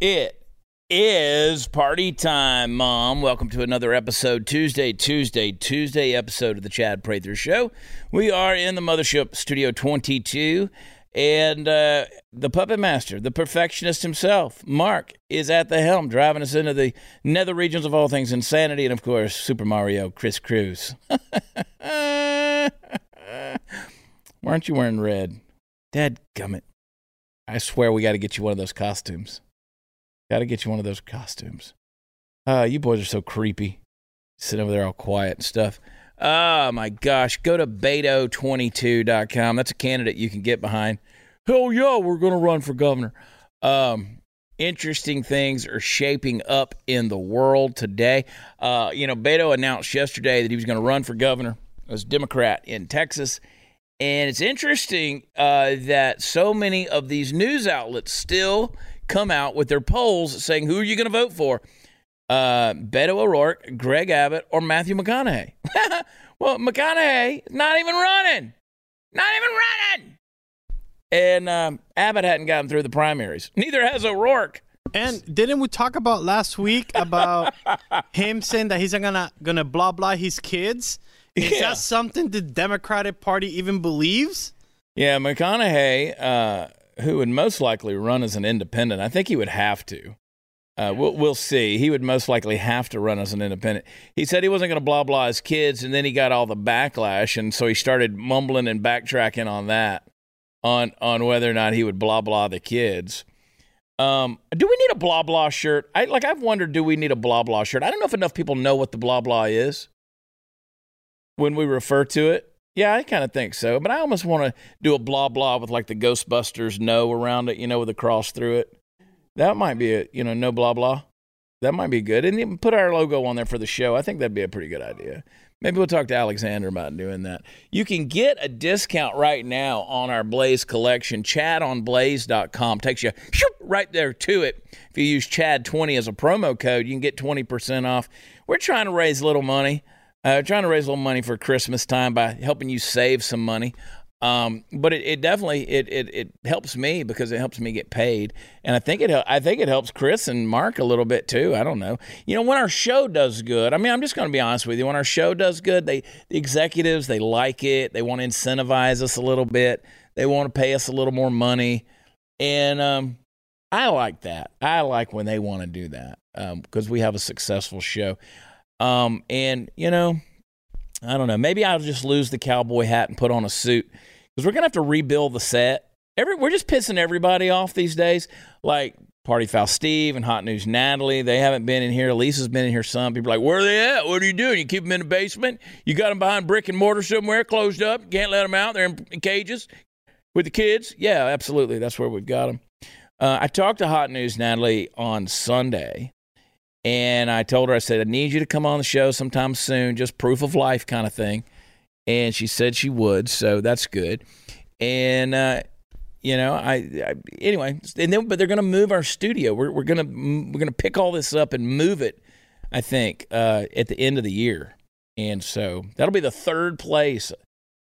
It is party time, Mom. Welcome to another episode, Tuesday, Tuesday, Tuesday episode of the Chad Prather Show. We are in the Mothership Studio 22, and uh, the puppet master, the perfectionist himself, Mark, is at the helm, driving us into the nether regions of all things insanity, and of course, Super Mario, Chris Cruz. Why aren't you wearing red? Dad gummit. I swear we got to get you one of those costumes. Got to get you one of those costumes. Uh, you boys are so creepy. Sitting over there all quiet and stuff. Oh my gosh. Go to Beto22.com. That's a candidate you can get behind. Hell yeah, we're going to run for governor. Um, interesting things are shaping up in the world today. Uh, you know, Beto announced yesterday that he was going to run for governor as a Democrat in Texas. And it's interesting uh, that so many of these news outlets still come out with their polls saying who are you going to vote for? Uh, Beto O'Rourke, Greg Abbott, or Matthew McConaughey? well, McConaughey is not even running. Not even running. And um, Abbott hadn't gotten through the primaries. Neither has O'Rourke. And didn't we talk about last week about him saying that he's gonna gonna blah blah his kids? Is Yeah. that something the Democratic Party even believes? Yeah, McConaughey, uh, who would most likely run as an independent, I think he would have to. Uh, we'll, we'll see. He would most likely have to run as an independent. He said he wasn't going to blah blah his kids, and then he got all the backlash, and so he started mumbling and backtracking on that, on on whether or not he would blah blah the kids. Um, do we need a blah blah shirt? I like. I've wondered, do we need a blah blah shirt? I don't know if enough people know what the blah blah is when we refer to it. Yeah, I kind of think so. But I almost want to do a blah blah with like the Ghostbusters no around it, you know, with a cross through it. That might be a, you know, no blah blah. That might be good. And even put our logo on there for the show. I think that'd be a pretty good idea. Maybe we'll talk to Alexander about doing that. You can get a discount right now on our Blaze collection. ChadOnBlaze.com takes you right there to it. If you use Chad20 as a promo code, you can get 20% off. We're trying to raise a little money. Uh, trying to raise a little money for Christmas time by helping you save some money. Um, but it, it definitely it, it it helps me because it helps me get paid, and I think it I think it helps Chris and Mark a little bit too. I don't know. You know, when our show does good, I mean, I'm just going to be honest with you. When our show does good, they the executives they like it. They want to incentivize us a little bit. They want to pay us a little more money, and um, I like that. I like when they want to do that because we have a successful show. Um, and you know, I don't know. Maybe I'll just lose the cowboy hat and put on a suit because we're gonna have to rebuild the set. Every we're just pissing everybody off these days. Like Party Foul Steve and Hot News Natalie, they haven't been in here. Lisa's been in here. Some people are like, where are they at? What are you doing? You keep them in the basement? You got them behind brick and mortar somewhere, closed up. Can't let them out. They're in cages with the kids. Yeah, absolutely. That's where we've got them. Uh, I talked to Hot News Natalie on Sunday. And I told her, I said, I need you to come on the show sometime soon, just proof of life kind of thing. And she said she would, so that's good. And uh, you know, I, I anyway, and then but they're going to move our studio. We're we're gonna we're gonna pick all this up and move it. I think uh, at the end of the year, and so that'll be the third place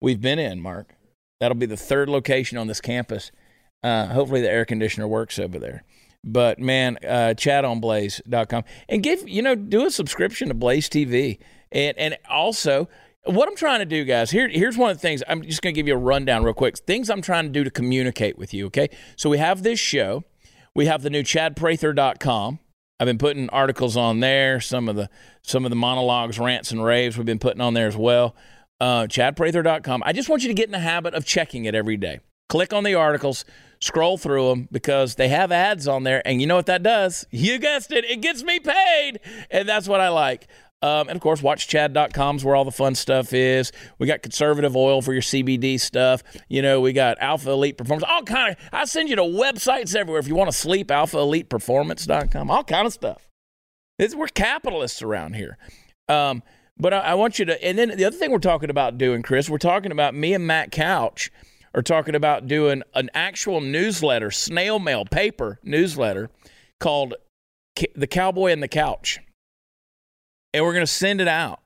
we've been in. Mark, that'll be the third location on this campus. Uh, hopefully, the air conditioner works over there. But man, uh, chadonblaze.com and give, you know, do a subscription to Blaze TV. And, and also, what I'm trying to do, guys, here, here's one of the things. I'm just going to give you a rundown real quick. Things I'm trying to do to communicate with you, okay? So we have this show. We have the new chadprather.com. I've been putting articles on there, some of the some of the monologues, rants, and raves we've been putting on there as well. Uh, chadprather.com. I just want you to get in the habit of checking it every day. Click on the articles, scroll through them because they have ads on there. And you know what that does? You guessed it, it gets me paid. And that's what I like. Um, and of course, watchchad.com is where all the fun stuff is. We got conservative oil for your CBD stuff. You know, we got Alpha Elite Performance. All kind of. I send you to websites everywhere if you want to sleep. AlphaElitePerformance.com. All kind of stuff. It's, we're capitalists around here. Um, but I, I want you to. And then the other thing we're talking about doing, Chris, we're talking about me and Matt Couch are talking about doing an actual newsletter, snail mail paper newsletter called The Cowboy and the Couch and we're going to send it out.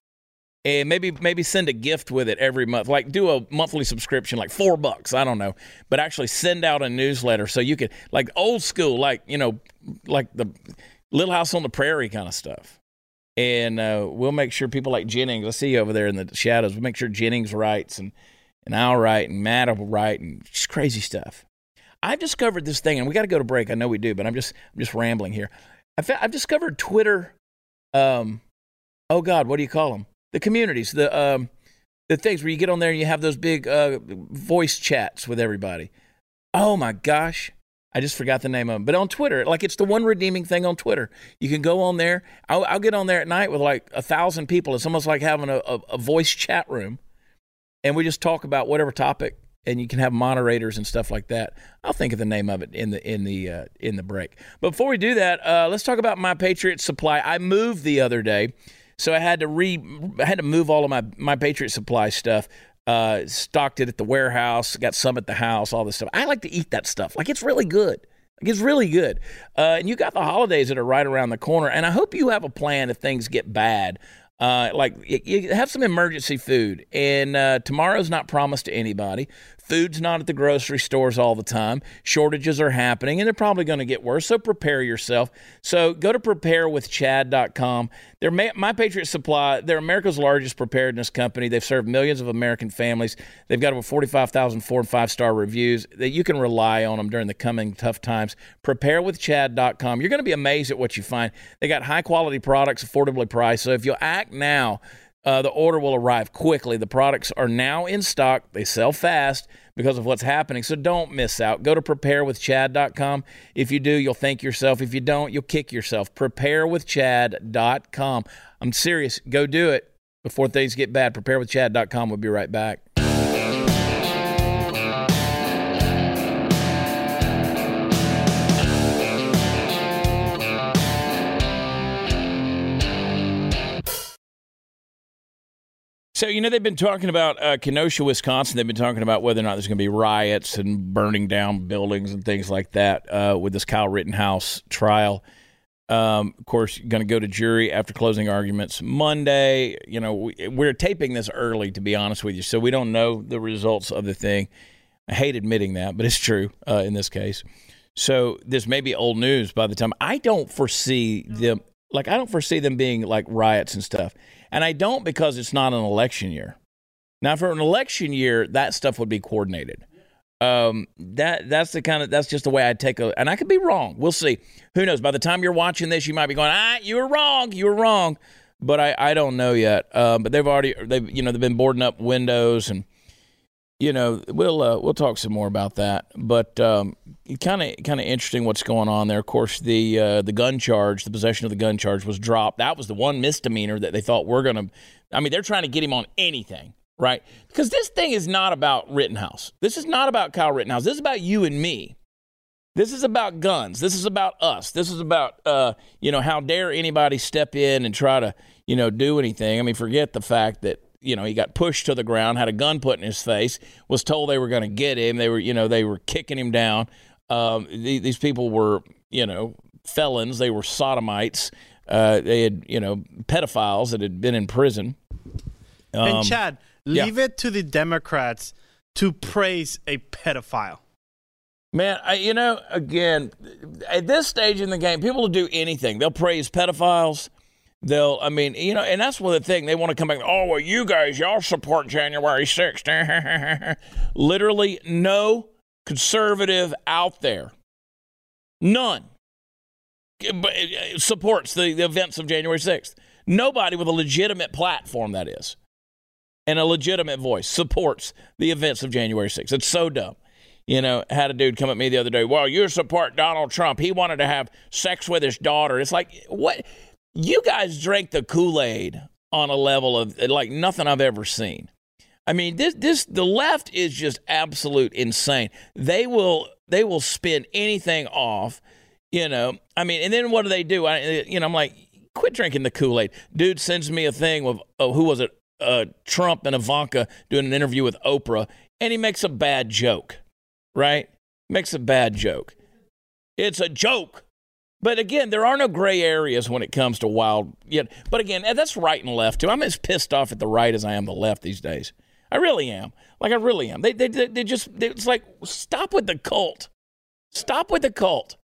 and maybe maybe send a gift with it every month. Like do a monthly subscription, like four bucks. I don't know, but actually send out a newsletter so you could like old school, like you know, like the Little House on the Prairie kind of stuff. And uh, we'll make sure people like Jennings, I see you over there in the shadows. We'll make sure Jennings writes and and I'll write and Matt will write and just crazy stuff. I've discovered this thing, and we got to go to break. I know we do, but I'm just I'm just rambling here. I've, I've discovered Twitter. Um, oh God, what do you call them? The communities, the um, the things where you get on there and you have those big uh, voice chats with everybody. Oh my gosh, I just forgot the name of them. But on Twitter, like it's the one redeeming thing on Twitter. You can go on there. I'll, I'll get on there at night with like a thousand people. It's almost like having a, a, a voice chat room, and we just talk about whatever topic and you can have moderators and stuff like that. I'll think of the name of it in the in the uh, in the break. But before we do that, uh, let's talk about my Patriot Supply. I moved the other day, so I had to re I had to move all of my my Patriot Supply stuff. Uh, stocked it at the warehouse, got some at the house, all this stuff. I like to eat that stuff. Like it's really good. Like it's really good. Uh, and you got the holidays that are right around the corner. And I hope you have a plan if things get bad uh, like you have some emergency food, and uh, tomorrow's not promised to anybody. Food's not at the grocery stores all the time. Shortages are happening, and they're probably going to get worse. So prepare yourself. So go to preparewithchad.com. They're My Patriot Supply. They're America's largest preparedness company. They've served millions of American families. They've got over 45,000 four and five star reviews. That you can rely on them during the coming tough times. Preparewithchad.com. You're going to be amazed at what you find. They got high quality products, affordably priced. So if you'll act now uh, the order will arrive quickly. The products are now in stock. They sell fast because of what's happening. So don't miss out. Go to preparewithchad.com. If you do, you'll thank yourself. If you don't, you'll kick yourself. Preparewithchad.com. I'm serious. Go do it before things get bad. Preparewithchad.com. We'll be right back. So, you know, they've been talking about uh, Kenosha, Wisconsin. They've been talking about whether or not there's going to be riots and burning down buildings and things like that uh, with this Kyle Rittenhouse trial. Um, of course, going to go to jury after closing arguments Monday. You know, we, we're taping this early, to be honest with you, so we don't know the results of the thing. I hate admitting that, but it's true uh, in this case. So this may be old news by the time I don't foresee them. Like I don't foresee them being like riots and stuff. And I don't because it's not an election year. Now, for an election year, that stuff would be coordinated. Um, that that's the kind of that's just the way I take a, and I could be wrong. We'll see. Who knows? By the time you're watching this, you might be going, ah, you were wrong, you were wrong. But I, I don't know yet. Um, but they've already they've you know they've been boarding up windows and you know we'll uh, we'll talk some more about that. But kind of kind of interesting what's going on there. Of course, the uh, the gun charge, the possession of the gun charge, was dropped. That was the one misdemeanor that they thought we're going to. I mean, they're trying to get him on anything, right? Because this thing is not about Rittenhouse. This is not about Kyle Rittenhouse. This is about you and me. This is about guns. This is about us. This is about uh, you know how dare anybody step in and try to you know do anything. I mean, forget the fact that you know he got pushed to the ground, had a gun put in his face, was told they were going to get him. They were you know they were kicking him down. Um, these people were, you know, felons. They were sodomites. Uh, they had, you know, pedophiles that had been in prison. Um, and Chad, leave yeah. it to the Democrats to praise a pedophile. Man, I, you know, again, at this stage in the game, people will do anything. They'll praise pedophiles. They'll, I mean, you know, and that's one of the thing they want to come back. Oh, well, you guys, y'all support January 6th. Literally, no conservative out there, none, uh, supports the, the events of January 6th. Nobody with a legitimate platform, that is, and a legitimate voice supports the events of January 6th. It's so dumb. You know, had a dude come at me the other day. Well, you support Donald Trump. He wanted to have sex with his daughter. It's like, what? You guys drank the Kool Aid on a level of like nothing I've ever seen. I mean, this this the left is just absolute insane. They will they will spin anything off, you know. I mean, and then what do they do? I you know, I'm like, quit drinking the Kool Aid. Dude sends me a thing with oh, who was it? Uh, Trump and Ivanka doing an interview with Oprah, and he makes a bad joke, right? Makes a bad joke. It's a joke. But again, there are no gray areas when it comes to wild. Yet, but again, that's right and left too. I'm as pissed off at the right as I am the left these days. I really am. Like I really am. They they they just they, it's like stop with the cult. Stop with the cult.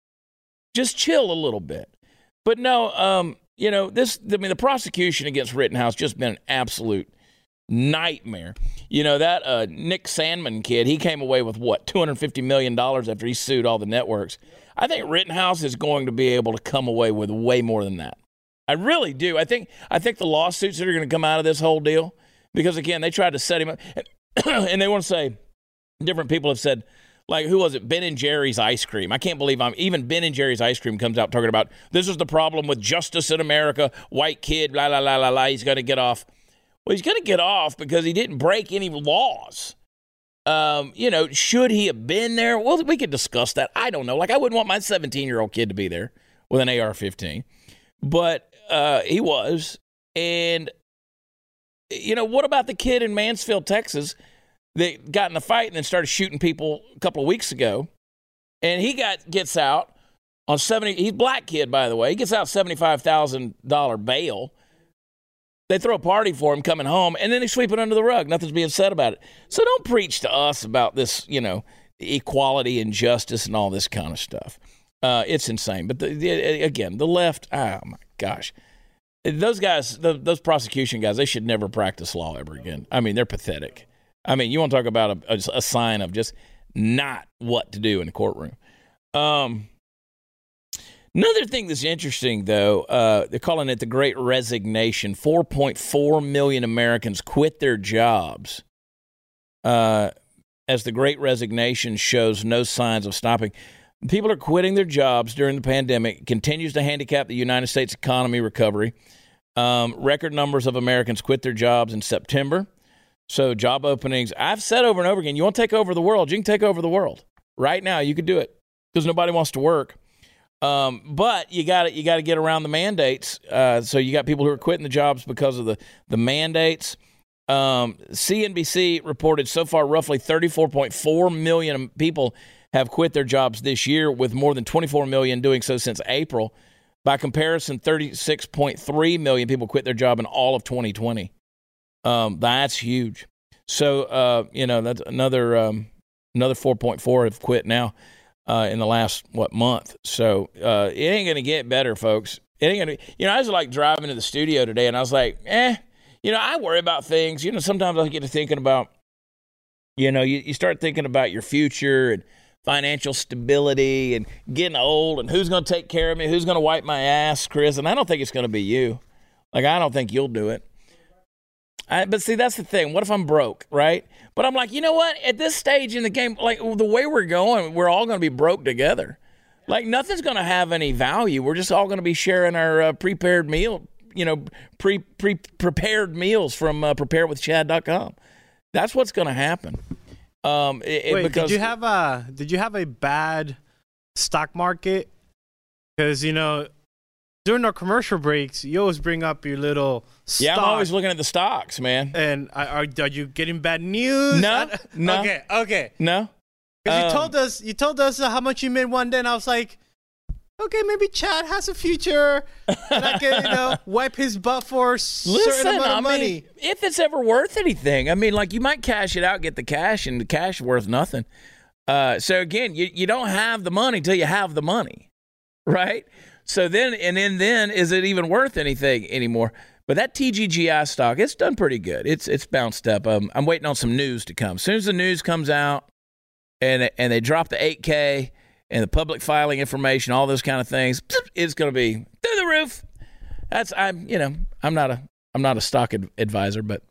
Just chill a little bit. But no, um, you know this. I mean, the prosecution against Rittenhouse just been an absolute nightmare. You know that uh, Nick Sandmann kid. He came away with what 250 million dollars after he sued all the networks. I think Rittenhouse is going to be able to come away with way more than that. I really do. I think I think the lawsuits that are going to come out of this whole deal, because again, they tried to set him up, and they want to say different people have said, like who was it? Ben and Jerry's ice cream. I can't believe I'm even Ben and Jerry's ice cream comes out talking about this is the problem with justice in America. White kid, la la la la la. He's going to get off. Well, he's going to get off because he didn't break any laws. Um, you know, should he have been there? Well, we could discuss that. I don't know. Like, I wouldn't want my 17 year old kid to be there with an AR 15, but uh, he was. And, you know, what about the kid in Mansfield, Texas that got in a fight and then started shooting people a couple of weeks ago? And he got gets out on 70. He's black kid, by the way. He gets out $75,000 bail they throw a party for him coming home, and then they sweep it under the rug. Nothing's being said about it. So don't preach to us about this, you know, equality and justice and all this kind of stuff. Uh, it's insane. But the, the, again, the left, oh my gosh. Those guys, the, those prosecution guys, they should never practice law ever again. I mean, they're pathetic. I mean, you want to talk about a, a, a sign of just not what to do in the courtroom. Um, Another thing that's interesting, though, uh, they're calling it the Great Resignation. 4.4 million Americans quit their jobs uh, as the Great Resignation shows no signs of stopping. People are quitting their jobs during the pandemic. Continues to handicap the United States economy recovery. Um, record numbers of Americans quit their jobs in September. So, job openings, I've said over and over again, you want to take over the world, you can take over the world. Right now, you could do it because nobody wants to work. Um, but you got you got to get around the mandates. Uh, so you got people who are quitting the jobs because of the the mandates. Um, CNBC reported so far roughly 34.4 million people have quit their jobs this year, with more than 24 million doing so since April. By comparison, 36.3 million people quit their job in all of 2020. Um, that's huge. So uh, you know that's another um, another 4.4 have quit now uh, in the last what month. So uh, it ain't gonna get better, folks. It ain't gonna. You know, I was like driving to the studio today, and I was like, eh. You know, I worry about things. You know, sometimes I get to thinking about. You know, you, you start thinking about your future and financial stability and getting old and who's going to take care of me, who's going to wipe my ass, Chris. And I don't think it's going to be you. Like, I don't think you'll do it. I, but see, that's the thing. What if I'm broke, right? But I'm like, you know what? At this stage in the game, like the way we're going, we're all going to be broke together. Like nothing's going to have any value. We're just all going to be sharing our uh, prepared meal, you know, pre pre prepared meals from uh, preparewithchad.com. That's what's going to happen. Um, it, Wait, because, did you have a did you have a bad stock market? Because you know during our commercial breaks, you always bring up your little. Stock. Yeah, I'm always looking at the stocks, man. And are, are you getting bad news? No, no. Okay, okay. No. Because um, you told us, you told us how much you made one day, and I was like, okay, maybe Chad has a future, and I can, you know, wipe his butt for a certain amount of I money. Mean, if it's ever worth anything, I mean, like you might cash it out, get the cash, and the cash is worth nothing. Uh, so again, you you don't have the money till you have the money, right? So then, and then, then is it even worth anything anymore? But that TGGI stock, it's done pretty good. It's it's bounced up. Um, I'm waiting on some news to come. As soon as the news comes out, and and they drop the 8K and the public filing information, all those kind of things, it's going to be through the roof. That's I'm you know I'm not a I'm not a stock ad- advisor, but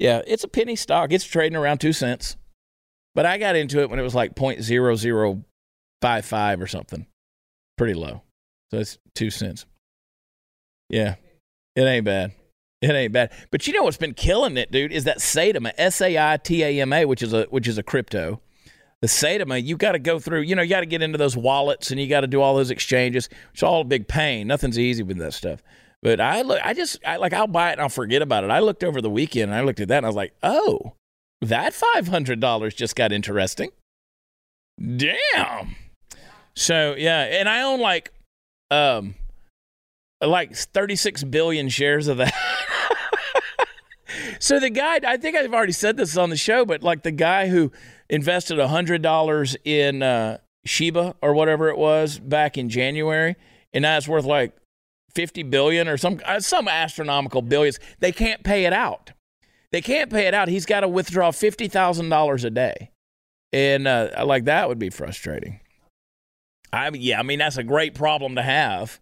yeah, it's a penny stock. It's trading around two cents. But I got into it when it was like point zero zero five five or something, pretty low. So it's two cents. Yeah, it ain't bad. It ain't bad. But you know what's been killing it, dude, is that Saitama, S A I T A M A, which is a which is a crypto. The Saitama, you got to go through. You know, you got to get into those wallets and you got to do all those exchanges. It's all a big pain. Nothing's easy with that stuff. But I look, I just I, like I'll buy it and I'll forget about it. I looked over the weekend and I looked at that and I was like, oh, that five hundred dollars just got interesting. Damn. So yeah, and I own like um, like 36 billion shares of that. so the guy, I think I've already said this on the show, but like the guy who invested $100 in uh, Shiba or whatever it was back in January, and now it's worth like 50 billion or some uh, some astronomical billions. They can't pay it out. They can't pay it out. He's got to withdraw $50,000 a day. And uh, like that would be frustrating. I mean, yeah, I mean that's a great problem to have.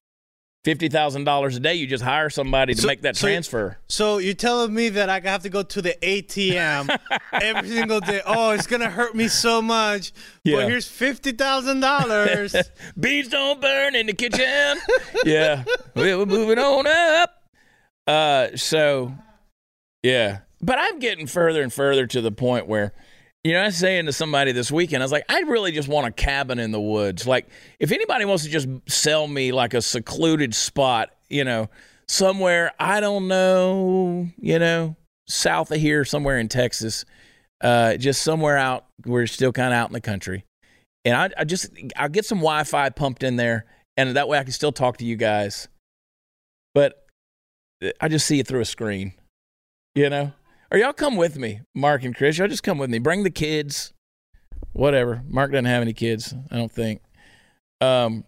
Fifty thousand dollars a day, you just hire somebody to So- make that so- transfer. So you're telling me that I have to go to the ATM every single day? Oh, it's gonna hurt me so much. Yeah. But here's fifty thousand dollars. Bees don't burn in the kitchen. yeah, We- we're moving on up. Uh, so yeah, but I'm getting further and further to the point where, you know, I was saying to somebody this weekend, I was like, I really just want a cabin in the woods. Like, if anybody wants to just sell me like a secluded spot, you know, somewhere I don't know, you know, south of here, somewhere in Texas, uh, just somewhere out. We're still kind of out in the country and I, I just I'll get some Wi-Fi pumped in there, and that way I can still talk to you guys. But I just see it through a screen, you know. Or y'all come with me, Mark and Chris. Y'all just come with me. Bring the kids, whatever. Mark doesn't have any kids, I don't think. Um,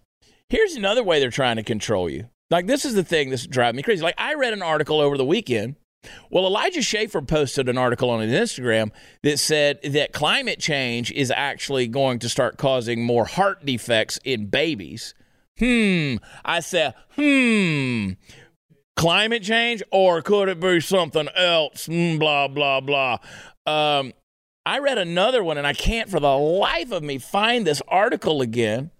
here's another way they're trying to control you. Like this is the thing that's driving me crazy. Like I read an article over the weekend. Well, Elijah Schaffer posted an article on his Instagram that said that climate change is actually going to start causing more heart defects in babies. Hmm. I said, hmm. Climate change, or could it be something else? Hmm, blah blah blah. Um, I read another one, and I can't for the life of me find this article again.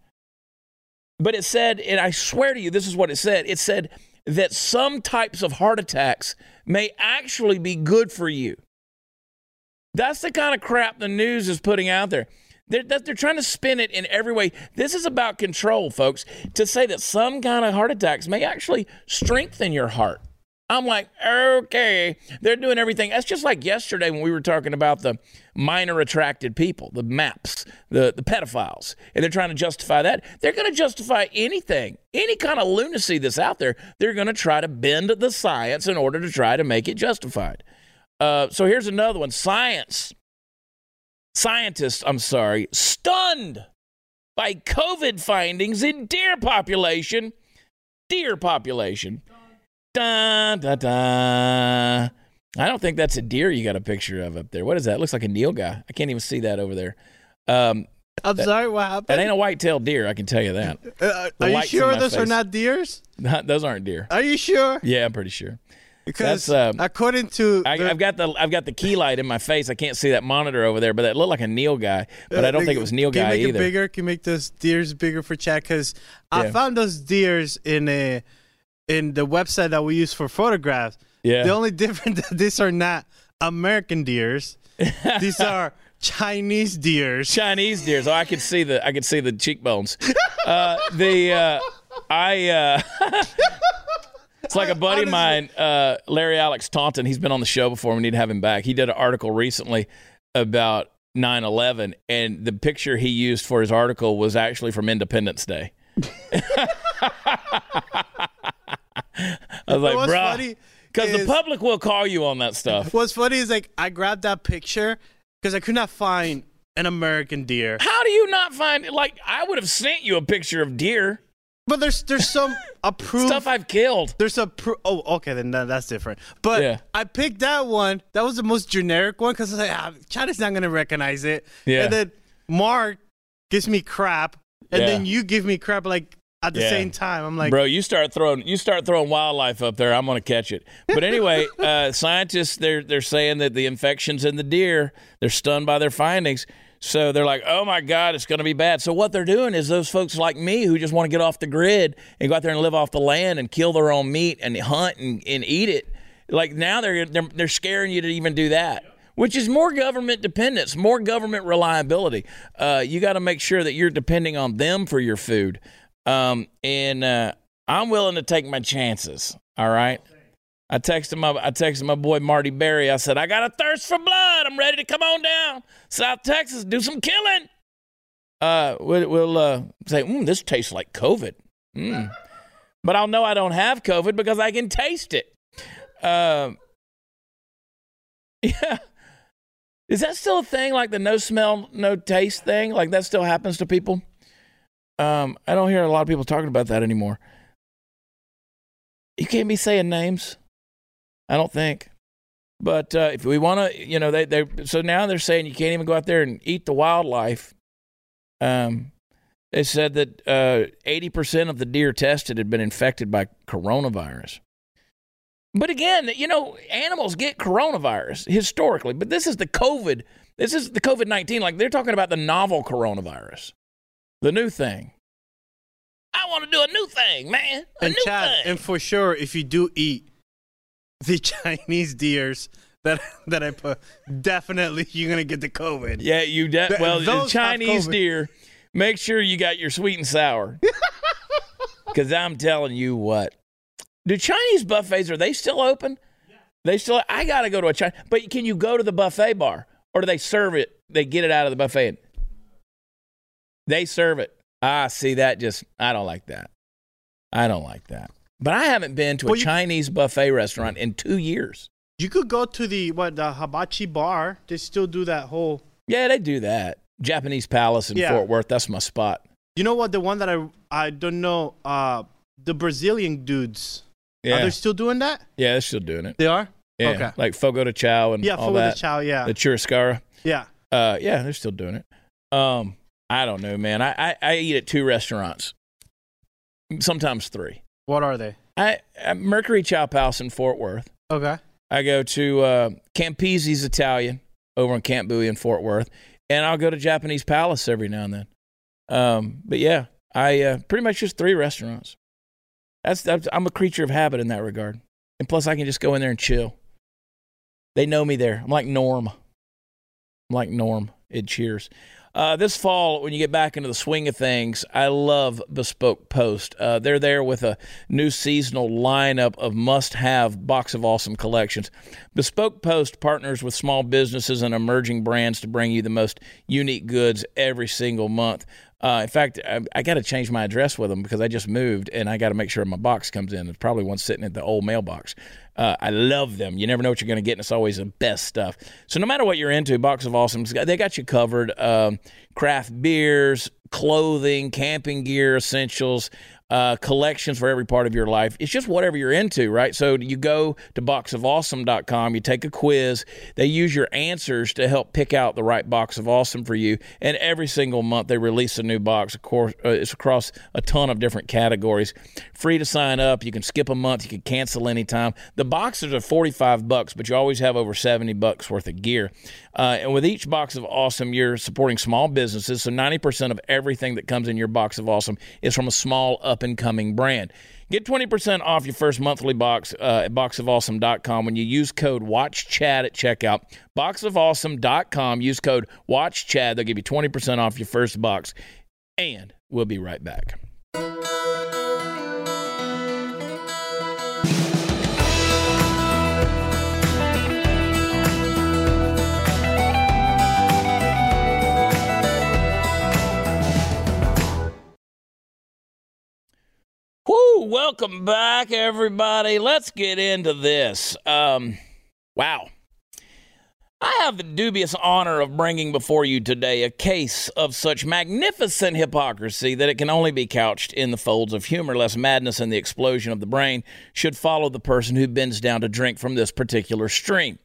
But it said, and I swear to you, this is what it said. It said that some types of heart attacks may actually be good for you. That's the kind of crap the news is putting out there. They're, they're trying to spin it in every way. This is about control, folks. To say that some kind of heart attacks may actually strengthen your heart. I'm like, okay, they're doing everything. That's just like yesterday when we were talking about the minor attracted people, the MAPS, the, the pedophiles, and they're trying to justify that. They're going to justify anything, any kind of lunacy that's out there. They're going to try to bend the science in order to try to make it justified. Uh, so here's another one science. Scientists, I'm sorry, stunned by COVID findings in deer population. Deer population. Dun, dun, dun. I don't think that's a deer you got a picture of up there. What is that? looks like a nilgai. I can't even see that over there. Um, I'm sorry, what happened? that ain't a white-tailed deer. I can tell you that. Uh, are you sure those are not deers? Those aren't deer. Are you sure? Yeah, I'm pretty sure. Because um, according to I, I've got the I've got the key light in my face. I can't see that monitor over there, but that looked like a nilgai. But Uh, I don't think it was Neil can you guy make either. It bigger? Can you make those deers bigger for chat? Because I found those deers in a in the website that we use for photographs. Yeah. The only difference that these are not American deers. these are Chinese deers. Chinese deers. Oh, I could see the I could see the cheekbones. Uh, the uh, I uh, it's like a buddy of mine, uh, Larry Alex Taunton. He's been on the show before. We need to have him back. He did an article recently about 9/11, and the picture he used for his article was actually from Independence Day. I was like, bro. because the public will call you on that stuff. What's funny is like I grabbed that picture because I could not find an American deer. How do you not find like I would have sent you a picture of deer But there's there's some approved stuff I've killed. There's a pro- oh okay then that, that's different. But Yeah. I picked that one. That was the most generic one because I was like ah, China's not gonna recognize it. Yeah. And then Mark gives me crap, and Yeah. then you give me crap like at the Yeah. same time. I'm like, Bro, you start throwing you start throwing wildlife up there, I'm gonna catch it. But anyway, uh, scientists they're they're saying that the infections in the deer, they're stunned by their findings. So they're like, oh my God, it's gonna be bad. So what they're doing is those folks like me who just want to get off the grid and go out there and live off the land and kill their own meat and hunt and, and eat it. Like now they're, they're they're scaring you to even do that. Which is more government dependence, more government reliability. Uh, you got to make sure that you're depending on them for your food. Um, and uh, I'm willing to take my chances. All right. I texted my I texted my boy Marty Berry. I said I got a thirst for blood. I'm ready to come on down South Texas, do some killing. Uh, we'll, we'll uh, say, mm, this tastes like COVID. Mm. but I'll know I don't have COVID because I can taste it. Um, yeah. Is that still a thing? Like the no smell, no taste thing? Like that still happens to people? Um, I don't hear a lot of people talking about that anymore. You can't be saying names. I don't think. But uh, if we want to, you know, they they so now they're saying you can't even go out there and eat the wildlife. Um, they said that uh, eighty percent of the deer tested had been infected by coronavirus. But again, you know, animals get coronavirus historically, but this is the COVID. This is the COVID nineteen. Like they're talking about the novel coronavirus, the new thing. I want to do a new thing, man. A and new Chad, thing. and for sure, if you do eat the Chinese deers that that I put, definitely you're gonna get the COVID. Yeah, you de- Th- well, the Chinese deer. Make sure you got your sweet and sour. Because I'm telling you what, do Chinese buffets are they still open? They still. I gotta go to a China. But can you go to the buffet bar, or do they serve it? They get it out of the buffet. They serve it. Ah, see that? Just I don't like that. I don't like that. But I haven't been to a Well, you- Chinese buffet restaurant in two years. You could go to the what the hibachi bar. They still do that whole. Yeah, they do that. Japanese Palace in Yeah. Fort Worth. That's my spot. You know what? The one that I I don't know. Uh, the Brazilian dudes. Are Yeah, they still doing that? yeah, they're still doing it. They are. Yeah, Okay. like Fogo de Chao and Yeah, all Fogo de. Chao. Yeah, The churrascaria. yeah. Uh, yeah, they're still doing it. Um, I don't know, man. I, I, I eat at two restaurants, sometimes three. What are they? I, I Mercury Chop House in Fort Worth. Okay. I go to uh, Campisi's Italian over in Camp Bowie in Fort Worth, and I'll go to Japanese Palace every now and then. Um, but yeah, I uh, pretty much just three restaurants. That's, that's I'm a creature of habit in that regard, and plus I can just go in there and chill. They know me there. I'm like Norm. I'm like Norm. It cheers. Uh, this fall, when you get back into the swing of things, I love Bespoke Post. Uh, they're there with a new seasonal lineup of must have Box of Awesome collections. Bespoke Post partners with small businesses and emerging brands to bring you the most unique goods every single month. Uh, in fact, I, I got to change my address with them because I just moved and I got to make sure my box comes in. There's probably one sitting at the old mailbox. Uh, I love them. You never know what you're going to get, and it's always the best stuff. So no matter what you're into, Box of Awesome, they got you covered. Um, craft beers, clothing, camping gear, essentials. Uh, collections for every part of your life. It's just whatever you're into, right? So you go to boxofawesome.com, you take a quiz, they use your answers to help pick out the right box of awesome for you. And every single month they release a new box. Of course, uh, it's across a ton of different categories. Free to sign up. You can skip a month. You can cancel anytime. The boxes are 45 bucks, but you always have over 70 bucks worth of gear. Uh, and with each box of awesome, you're supporting small businesses. So 90% of everything that comes in your box of awesome is from a small up and coming brand. Get 20% off your first monthly box uh, at boxofawesome.com when you use code WATCHCHAD at checkout. Boxofawesome.com. Use code WATCHCHAD. They'll give you 20% off your first box. And we'll be right back. Welcome back, everybody. Let's get into this. Um, wow. I have the dubious honor of bringing before you today a case of such magnificent hypocrisy that it can only be couched in the folds of humor, lest madness and the explosion of the brain should follow the person who bends down to drink from this particular stream.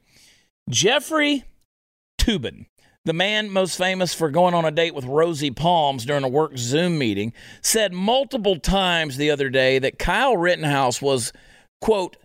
Jeffrey Toobin, the man most famous for going on a date with Rosie Palms during a work Zoom meeting, said multiple times the other day that Kyle Rittenhouse was, quote,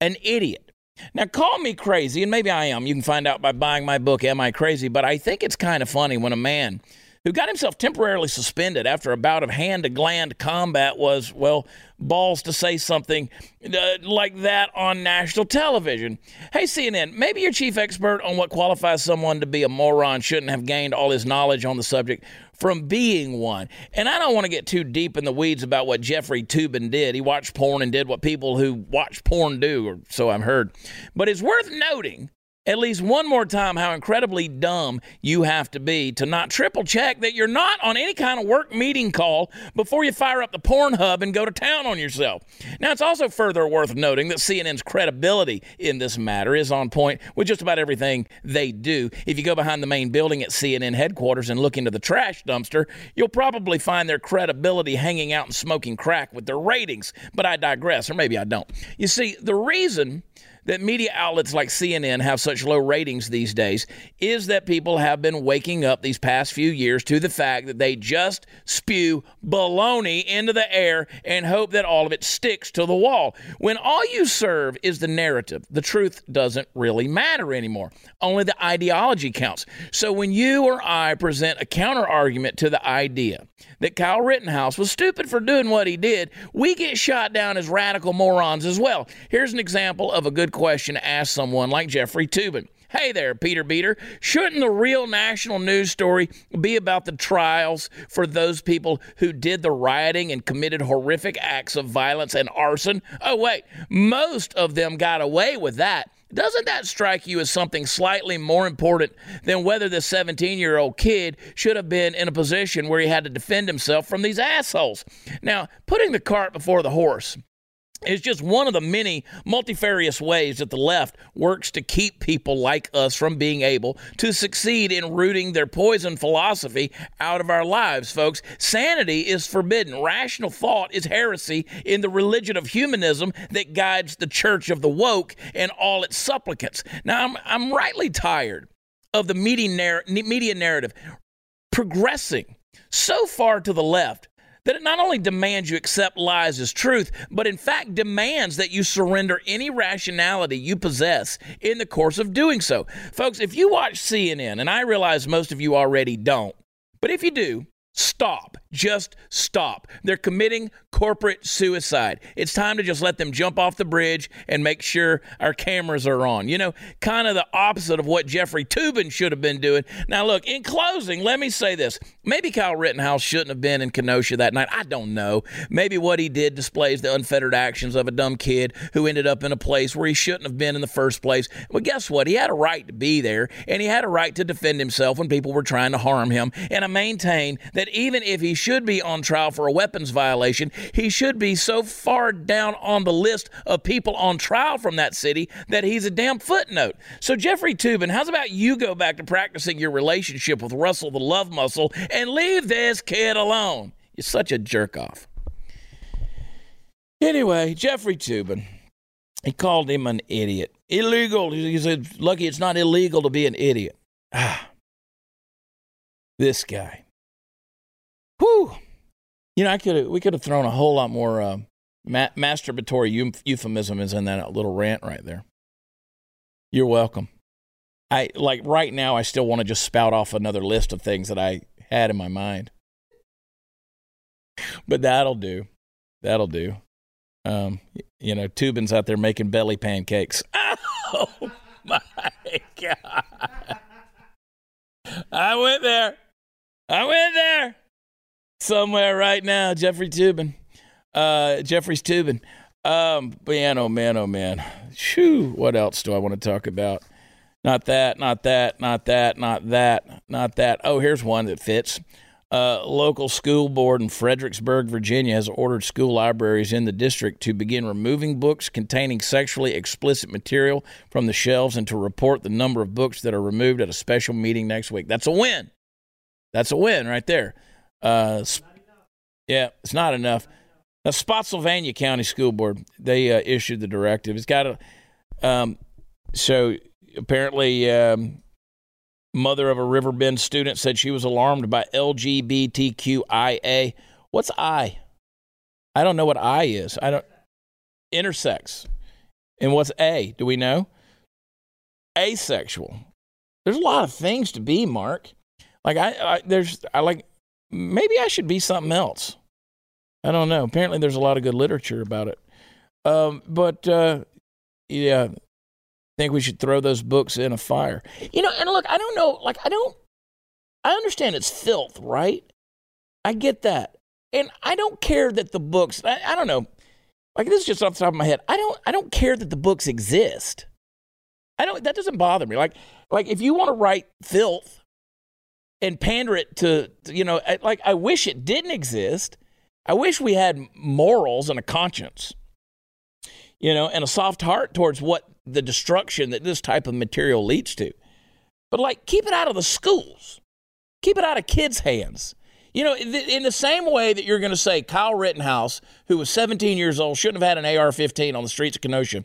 an idiot. Now, call me crazy, and maybe I am. You can find out by buying my book, Am I Crazy? But I think it's kind of funny when a man who got himself temporarily suspended after a bout of hand to gland combat was, well, balls to say something uh, like that on national television. Hey, CNN, maybe your chief expert on what qualifies someone to be a moron shouldn't have gained all his knowledge on the subject from being one. And I don't want to get too deep in the weeds about what Jeffrey Toobin did. He watched porn and did what people who watch porn do, or so I've heard. But it's worth noting at least one more time how incredibly dumb you have to be to not triple check that you're not on any kind of work meeting call before you fire up the Pornhub and go to town on yourself. Now, it's also further worth noting that CNN's credibility in this matter is on point with just about everything they do. If you go behind the main building at CNN headquarters and look into the trash dumpster, you'll probably find their credibility hanging out and smoking crack with their ratings. But I digress, or maybe I don't. You see, the reason that media outlets like CNN have such low ratings these days is that people have been waking up these past few years to the fact that they just spew baloney into the air and hope that all of it sticks to the wall. When all you serve is the narrative, the truth doesn't really matter anymore. Only the ideology counts. So when you or I present a counter argument to the idea that Kyle Rittenhouse was stupid for doing what he did, we get shot down as radical morons as well. Here's an example of a good question to ask someone like Jeffrey Toobin. Hey there, Peter Beater. Shouldn't the real national news story be about the trials for those people who did the rioting and committed horrific acts of violence and arson? Oh, wait, most of them got away with that. Doesn't that strike you as something slightly more important than whether the 17 year old kid should have been in a position where he had to defend himself from these assholes? Now, putting the cart before the horse is just one of the many multifarious ways that the left works to keep people like us from being able to succeed in rooting their poison philosophy out of our lives, folks. Sanity is forbidden. Rational thought is heresy in the religion of humanism that guides the church of the woke and all its supplicants. Now, I'm, I'm rightly tired of the media, narr- media narrative progressing so far to the left that it not only demands you accept lies as truth, but in fact demands that you surrender any rationality you possess in the course of doing so. Folks, if you watch CNN, and I realize most of you already don't, but if you do, Stop. Just stop. They're committing corporate suicide. It's time to just let them jump off the bridge and make sure our cameras are on. You know, kind of the opposite of what Jeffrey Toobin should have been doing. Now, look, in closing, let me say this. Maybe Kyle Rittenhouse shouldn't have been in Kenosha that night. I don't know. Maybe what he did displays the unfettered actions of a dumb kid who ended up in a place where he shouldn't have been in the first place. But guess what? He had a right to be there, and he had a right to defend himself when people were trying to harm him. And I maintain that even if he should be on trial for a weapons violation, he should be so far down on the list of people on trial from that city that he's a damn footnote. So, Jeffrey Toobin, how's about you go back to practicing your relationship with Russell the Love Muscle and leave this kid alone? You're such a jerk off. Anyway, Jeffrey Toobin, he called him an idiot. Illegal. He said, lucky it's not illegal to be an idiot. Ah, this guy. Whew. You know, I could we could have thrown a whole lot more uh, ma- masturbatory euphemisms in that little rant right there. You're welcome. I like right now. I still want to just spout off another list of things that I had in my mind, but that'll do. That'll do. Um, you know, Toobin's out there making belly pancakes. Oh my god! I went there. I went there somewhere right now. Jeffrey Toobin. Uh, Jeffrey's Toobin. Um, man, oh man, oh man. Shoo, what else do I want to talk about? Not that, not that, not that, not that, not that. Oh, here's one that fits. Uh, local school board in Fredericksburg, Virginia, has ordered school libraries in the district to begin removing books containing sexually explicit material from the shelves and to report the number of books that are removed at a special meeting next week. That's a win. That's a win right there. Uh, yeah, it's not enough. The Spotsylvania County School Board they uh, issued the directive. It's got a um, so apparently um, mother of a Riverbend student said she was alarmed by LGBTQIA. What's I? I don't know what I is. I don't intersex. And what's A? Do we know? Asexual. There's a lot of things to be, Mark. Like I, I there's I like maybe I should be something else. I don't know. Apparently, there's a lot of good literature about it. Um, but uh, yeah, I think we should throw those books in a fire. You know, and look, I don't know. Like, I don't. I understand it's filth, right? I get that, and I don't care that the books. I, I don't know. Like this is just off the top of my head. I don't. I don't care that the books exist. I don't. That doesn't bother me. Like, like if you want to write filth and pander it to, you know, like I wish it didn't exist. I wish we had morals and a conscience, you know, and a soft heart towards what the destruction that this type of material leads to. But like, keep it out of the schools. Keep it out of kids' hands. You know, in the same way that you're going to say Kyle Rittenhouse, who was 17 years old, shouldn't have had an AR 15 on the streets of Kenosha,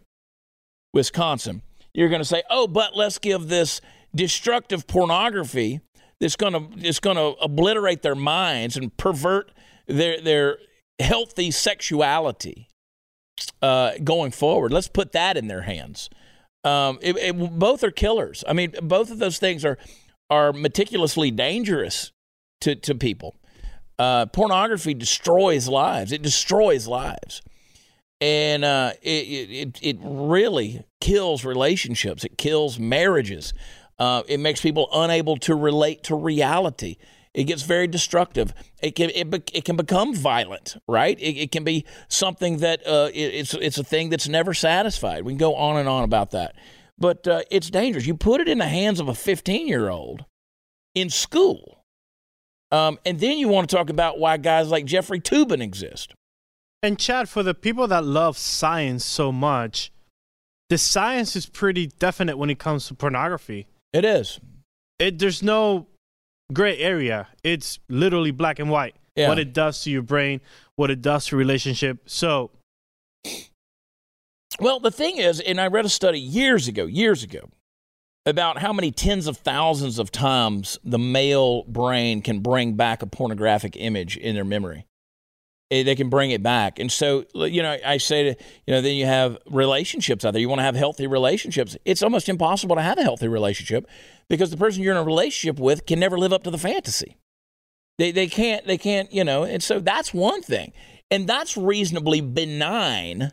Wisconsin, you're going to say, oh, but let's give this destructive pornography that's going to, that's going to obliterate their minds and pervert their, their healthy sexuality uh, going forward. Let's put that in their hands. Um, it, it, both are killers. I mean, both of those things are are meticulously dangerous to, to people. Uh, pornography destroys lives. It destroys lives. And uh, it, it, it really kills relationships. It kills marriages. Uh, it makes people unable to relate to reality. It gets very destructive. It can it, it can become violent, right? It, it can be something that uh, it, it's it's a thing that's never satisfied. We can go on and on about that, but uh, it's dangerous. You put it in the hands of a 15 year old in school, um, and then you want to talk about why guys like Jeffrey Toobin exist. And Chad, for the people that love science so much, the science is pretty definite when it comes to pornography. It is. It there's no gray area. It's literally black and white. Yeah. What it does to your brain, what it does to relationship. So well, the thing is, and I read a study years ago, years ago, about how many tens of thousands of times the male brain can bring back a pornographic image in their memory. Eh, they can bring it back. And so, you know, I say to, you know, then you have relationships out there. You want to have healthy relationships. It's almost impossible to have a healthy relationship because the person you're in a relationship with can never live up to the fantasy. They, they can't, they can't, you know, and so that's one thing. And that's reasonably benign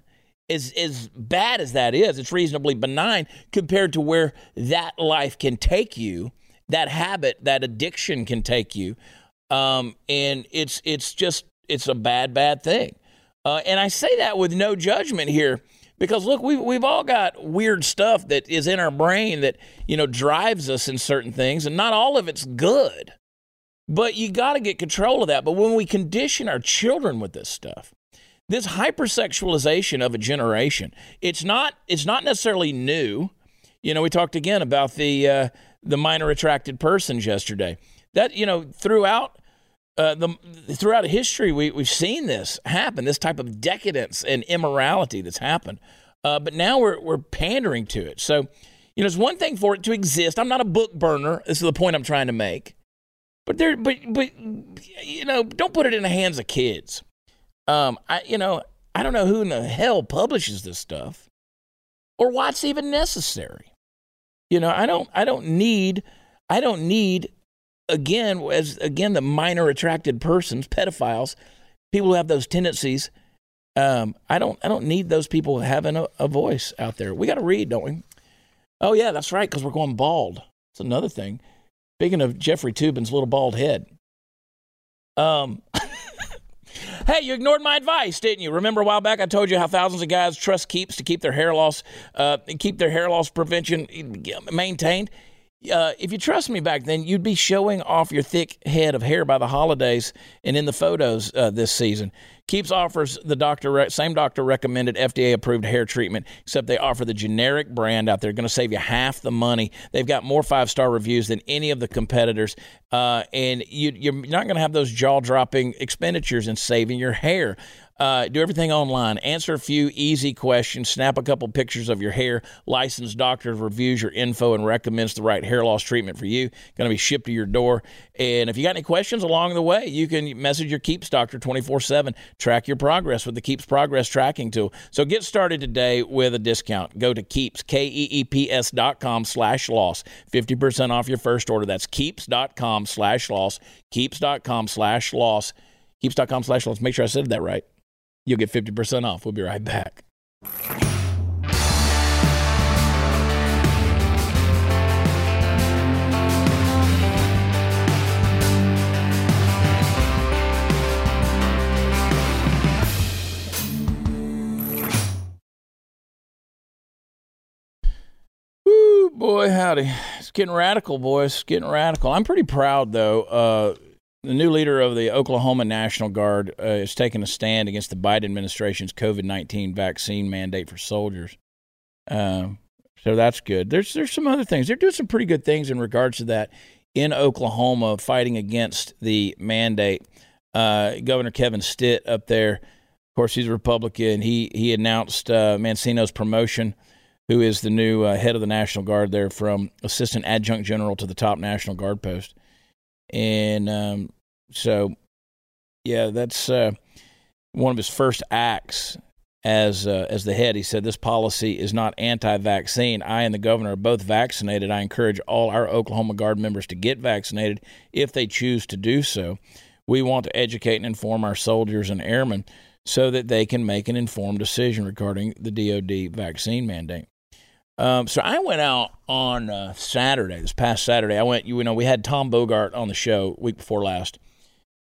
as as bad as that is, it's reasonably benign compared to where that life can take you, that habit, that addiction can take you, um, and it's it's just it's a bad bad thing. Uh, and I say that with no judgment here because look, we've we've all got weird stuff that is in our brain that you know drives us in certain things, and not all of it's good. But you got to get control of that. But when we condition our children with this stuff, this hypersexualization of a generation. It's not it's not necessarily new. You know, we talked again about the uh, the minor attracted persons yesterday. That you know throughout uh, the throughout history we we've seen this happen. This type of decadence and immorality that's happened. Uh, but now we're we're pandering to it. So you know, it's one thing for it to exist. I'm not a book burner. This is the point I'm trying to make. But there, but but you know, don't put it in the hands of kids. Um, I you know I don't know who in the hell publishes this stuff, or why it's even necessary. You know, I don't I don't need I don't need again as again the minor attracted persons, pedophiles, people who have those tendencies. Um, I don't I don't need those people having a, a voice out there. We got to read, don't we? Oh yeah, that's right, because we're going bald. It's another thing. Speaking of Jeffrey Toobin's little bald head. Um. Hey, you ignored my advice, didn't you? Remember a while back I told you how thousands of guys trust Keeps to keep their hair loss, uh, keep their hair loss prevention maintained. Uh, if you trust me back then, you'd be showing off your thick head of hair by the holidays and in the photos uh, this season. Keeps offers the doctor same doctor recommended FDA approved hair treatment, except they offer the generic brand out there. Going to save you half the money. They've got more five star reviews than any of the competitors, uh, and you, you're not going to have those jaw dropping expenditures in saving your hair. Uh, do everything online. Answer a few easy questions. Snap a couple pictures of your hair. Licensed doctor reviews your info and recommends the right hair loss treatment for you. Going to be shipped to your door. And if you got any questions along the way, you can message your Keeps doctor 24 7. Track your progress with the Keeps Progress Tracking tool. So get started today with a discount. Go to Keeps, K E E P S dot com slash loss. 50% off your first order. That's Keeps dot com slash loss. Keeps dot com slash loss. Keeps.com slash loss. Make sure I said that right. You'll get 50% off. We'll be right back. Woo! Boy, howdy. It's getting radical, boys. It's getting radical. I'm pretty proud, though. Uh, the new leader of the Oklahoma National Guard uh, is taking a stand against the Biden administration's COVID 19 vaccine mandate for soldiers. Um, so that's good. There's there's some other things. They're doing some pretty good things in regards to that in Oklahoma, fighting against the mandate. Uh, Governor Kevin Stitt up there, of course, he's a Republican. He he announced uh, Mancino's promotion who is the new uh, head of the National Guard there from assistant adjutant general to the top National Guard post. And um, so, yeah, that's uh, one of his first acts as uh, as the head. He said this policy is not anti-vaccine. I and the governor are both vaccinated. I encourage all our Oklahoma Guard members to get vaccinated if they choose to do so. We want to educate and inform our soldiers and airmen so that they can make an informed decision regarding the DoD vaccine mandate. Um, so I went out on uh, Saturday, this past Saturday. I went, you know, we had Tom Bogart on the show week before last.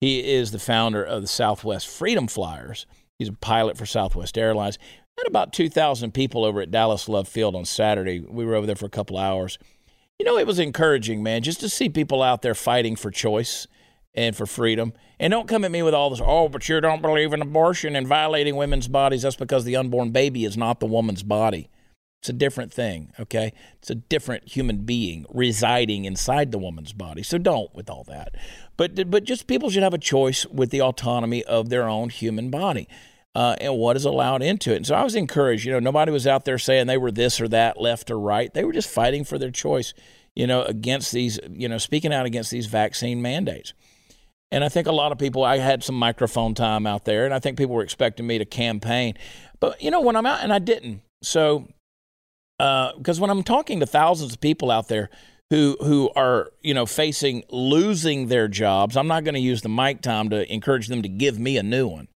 He is the founder of the Southwest Freedom Flyers. He's a pilot for Southwest Airlines. Had about 2,000 people over at Dallas Love Field on Saturday. We were over there for a couple hours. You know, it was encouraging, man, just to see people out there fighting for choice and for freedom. And don't come at me with all this, oh, but you don't believe in abortion and violating women's bodies. That's because the unborn baby is not the woman's body. It's a different thing, okay? It's a different human being residing inside the woman's body. So don't with all that. But but just people should have a choice with the autonomy of their own human body. Uh, and what is allowed into it. And so I was encouraged. You know, nobody was out there saying they were this or that, left or right. They were just fighting for their choice. You know, against these. You know, speaking out against these vaccine mandates. And I think a lot of people. I had some microphone time out there, and I think people were expecting me to campaign. But you know, when I'm out, and I didn't. So because uh, when I'm talking to thousands of people out there who who are you know facing losing their jobs, I'm not going to use the mic time to encourage them to give me a new one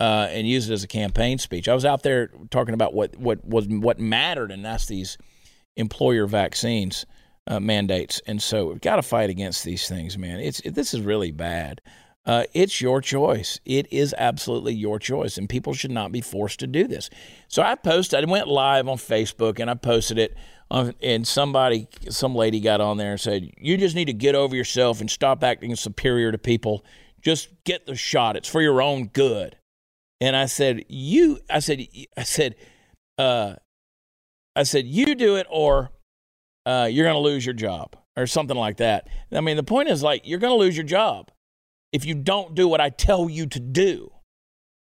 uh, and use it as a campaign speech. I was out there talking about what what was what mattered, and that's these employer vaccines uh, mandates. And so we've got to fight against these things, man. It's it, this is really bad. Uh, it's your choice. It is absolutely your choice, and people should not be forced to do this. So I posted, I went live on Facebook, and I posted it, on, and somebody, some lady got on there and said, "You just need to get over yourself and stop acting superior to people. Just get the shot. It's for your own good." And I said, "You," I said, "I said, uh, I said, you do it, or uh, you're going to lose your job, or something like that." I mean, the point is like you're going to lose your job if you don't do what I tell you to do.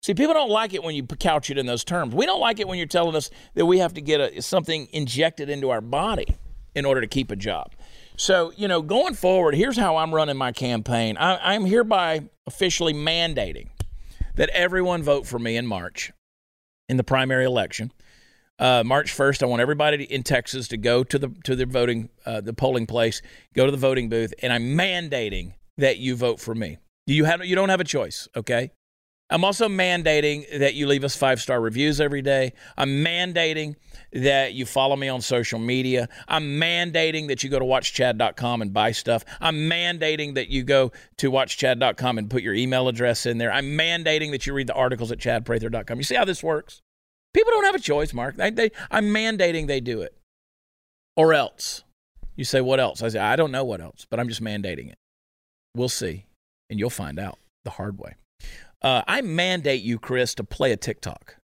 See, people don't like it when you couch it in those terms. We don't like it when you're telling us that we have to get a, something injected into our body in order to keep a job. So, you know, going forward, here's how I'm running my campaign. I, I'm hereby officially mandating that everyone vote for me in March in the primary election. Uh, March 1st, I want everybody in Texas to go to the to the voting uh, the polling place, go to the voting booth, and I'm mandating that you vote for me. You have you don't have a choice, okay? I'm also mandating that you leave us five star reviews every day. I'm mandating that you follow me on social media. I'm mandating that you go to watchchad.com and buy stuff. I'm mandating that you go to watchchad.com and put your email address in there. I'm mandating that you read the articles at chadprather.com. You see how this works? People don't have a choice, Mark. They, they, I'm mandating they do it. Or else. You say, what else? I say, I don't know what else, but I'm just mandating it. We'll see and you'll find out the hard way. Uh, I mandate you, Chris, to play a TikTok.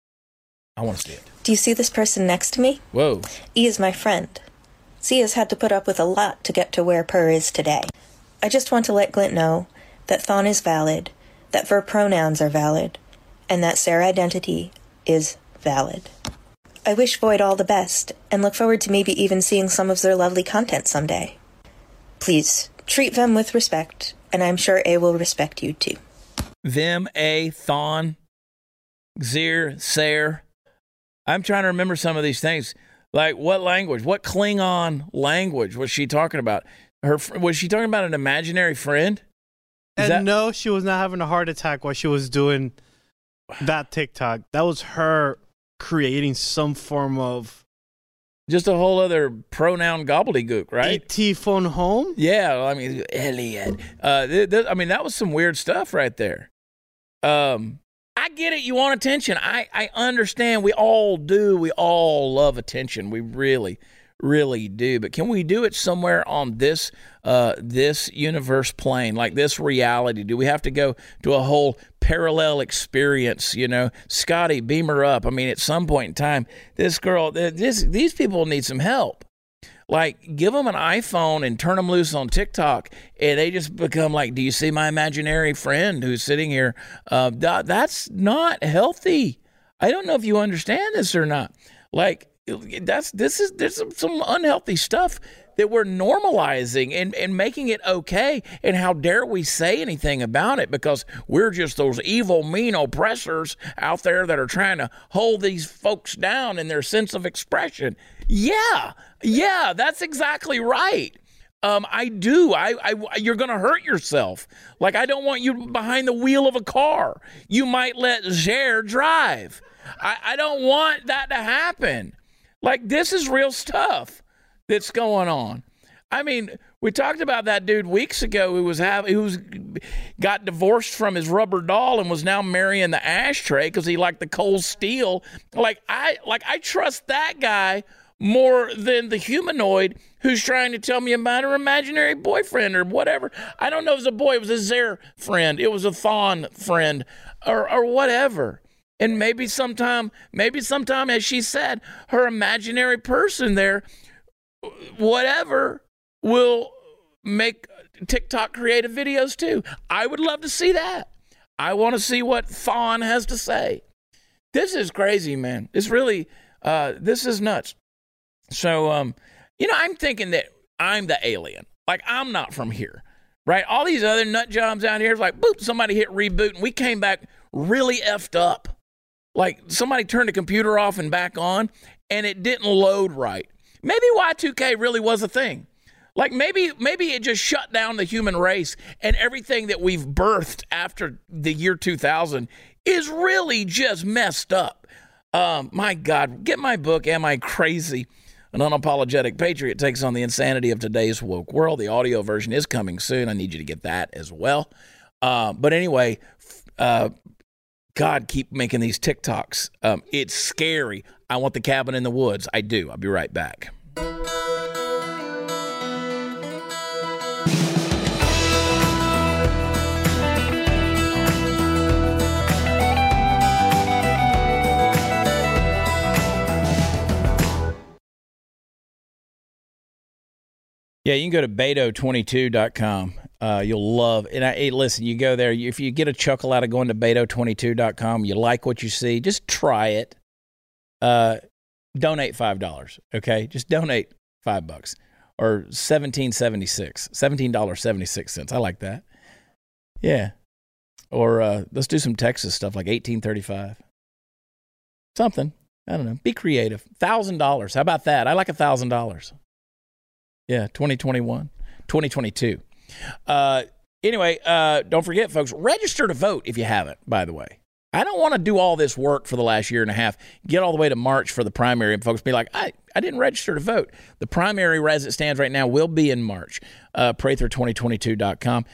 I want to see it. Do you see this person next to me? Whoa. E is my friend. C has had to put up with a lot to get to where Per is today. I just want to let Glint know that Thon is valid, that verb pronouns are valid, and that Sarah identity is valid. I wish Void all the best and look forward to maybe even seeing some of their lovely content someday. Please treat them with respect and I'm sure A will respect you too. Them, A, Thon, Xir, Sair. I'm trying to remember some of these things. Like what language? What Klingon language was she talking about? Her was she talking about an imaginary friend? Is and that- no, she was not having a heart attack while she was doing that TikTok. That was her creating some form of just a whole other pronoun gobbledygook, right? Et phone home? Yeah, I mean Elliot. Uh, th- th- I mean that was some weird stuff right there. Um, I get it. You want attention. I I understand. We all do. We all love attention. We really, really do. But can we do it somewhere on this uh, this universe plane, like this reality? Do we have to go to a whole parallel experience? You know, Scotty, beam her up. I mean, at some point in time, this girl, this these people need some help. Like, give them an iPhone and turn them loose on TikTok, and they just become like, "Do you see my imaginary friend who's sitting here?" Uh, that, that's not healthy. I don't know if you understand this or not. Like, that's this is there's some, some unhealthy stuff that we're normalizing and, and making it okay. And how dare we say anything about it because we're just those evil, mean oppressors out there that are trying to hold these folks down in their sense of expression. Yeah, yeah, that's exactly right. Um, I do. I, I you're going to hurt yourself. Like I don't want you behind the wheel of a car. You might let Zer drive. I, I don't want that to happen. Like this is real stuff that's going on. I mean, we talked about that dude weeks ago who was have who was got divorced from his rubber doll and was now marrying the ashtray because he liked the cold steel. Like I like I trust that guy more than the humanoid who's trying to tell me about her imaginary boyfriend or whatever. I don't know if it was a boy, it was a Zer friend, it was a Thon friend, or or whatever. And maybe sometime, maybe sometime, as she said, her imaginary person there, whatever, will make TikTok creative videos too. I would love to see that. I want to see what Thon has to say. This is crazy, man. It's really, uh, this is nuts. So, um, you know, I'm thinking that I'm the alien. Like, I'm not from here, right? All these other nut jobs out here, it's like, boop, somebody hit reboot and we came back really effed up. Like somebody turned the computer off and back on, and it didn't load right. Maybe Y2K really was a thing. Like maybe maybe it just shut down the human race and everything that we've birthed after the year 2000 is really just messed up. Um, my God, get my book, Am I Crazy? An unapologetic patriot takes on the insanity of today's woke world. The audio version is coming soon. I need you to get that as well. Uh, but anyway, uh, God, keep making these TikToks. Um, it's scary. I want the cabin in the woods. I do. I'll be right back. Yeah, you can go to beto22.com. Uh, you'll love and I, hey, listen, you go there. If you get a chuckle out of going to beto22.com, you like what you see, just try it. Uh, donate five dollars. Okay, just donate five bucks or seventeen seventy six, seventeen dollars seventy six cents. I like that. Yeah, or uh, let's do some Texas stuff like eighteen thirty five. Something I don't know. Be creative. Thousand dollars. How about that? I like a thousand dollars. Yeah, 2021, 2022. Uh, anyway, uh, don't forget, folks, register to vote if you haven't, by the way. I don't want to do all this work for the last year and a half, get all the way to March for the primary, and folks be like, I, I didn't register to vote. The primary, as it stands right now, will be in March. Uh, Prather2022.com.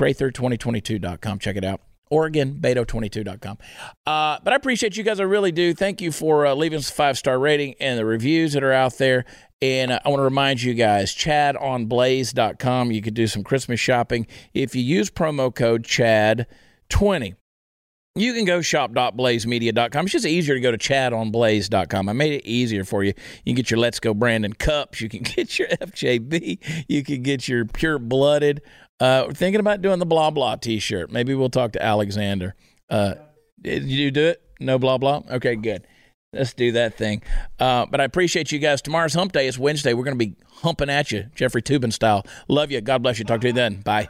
Prather2022.com. Check it out. Or again, Beto22.com. Uh, but I appreciate you guys. I really do. Thank you for uh, leaving us a five star rating and the reviews that are out there. And I want to remind you guys, Chad on chadonblaze.com. You could do some Christmas shopping. If you use promo code CHAD20, you can go shop.blazemedia.com. It's just easier to go to chadonblaze.com. I made it easier for you. You can get your Let's Go Brandon cups. You can get your FJB. You can get your Pure Blooded. Uh, we're thinking about doing the blah blah t shirt. Maybe we'll talk to Alexander. Uh, did you do it? No blah blah? Okay, good. Let's do that thing. Uh, but I appreciate you guys. Tomorrow's hump day. It's Wednesday. We're going to be humping at you, Jeffrey Toobin style. Love you. God bless you. Talk to you then. Bye.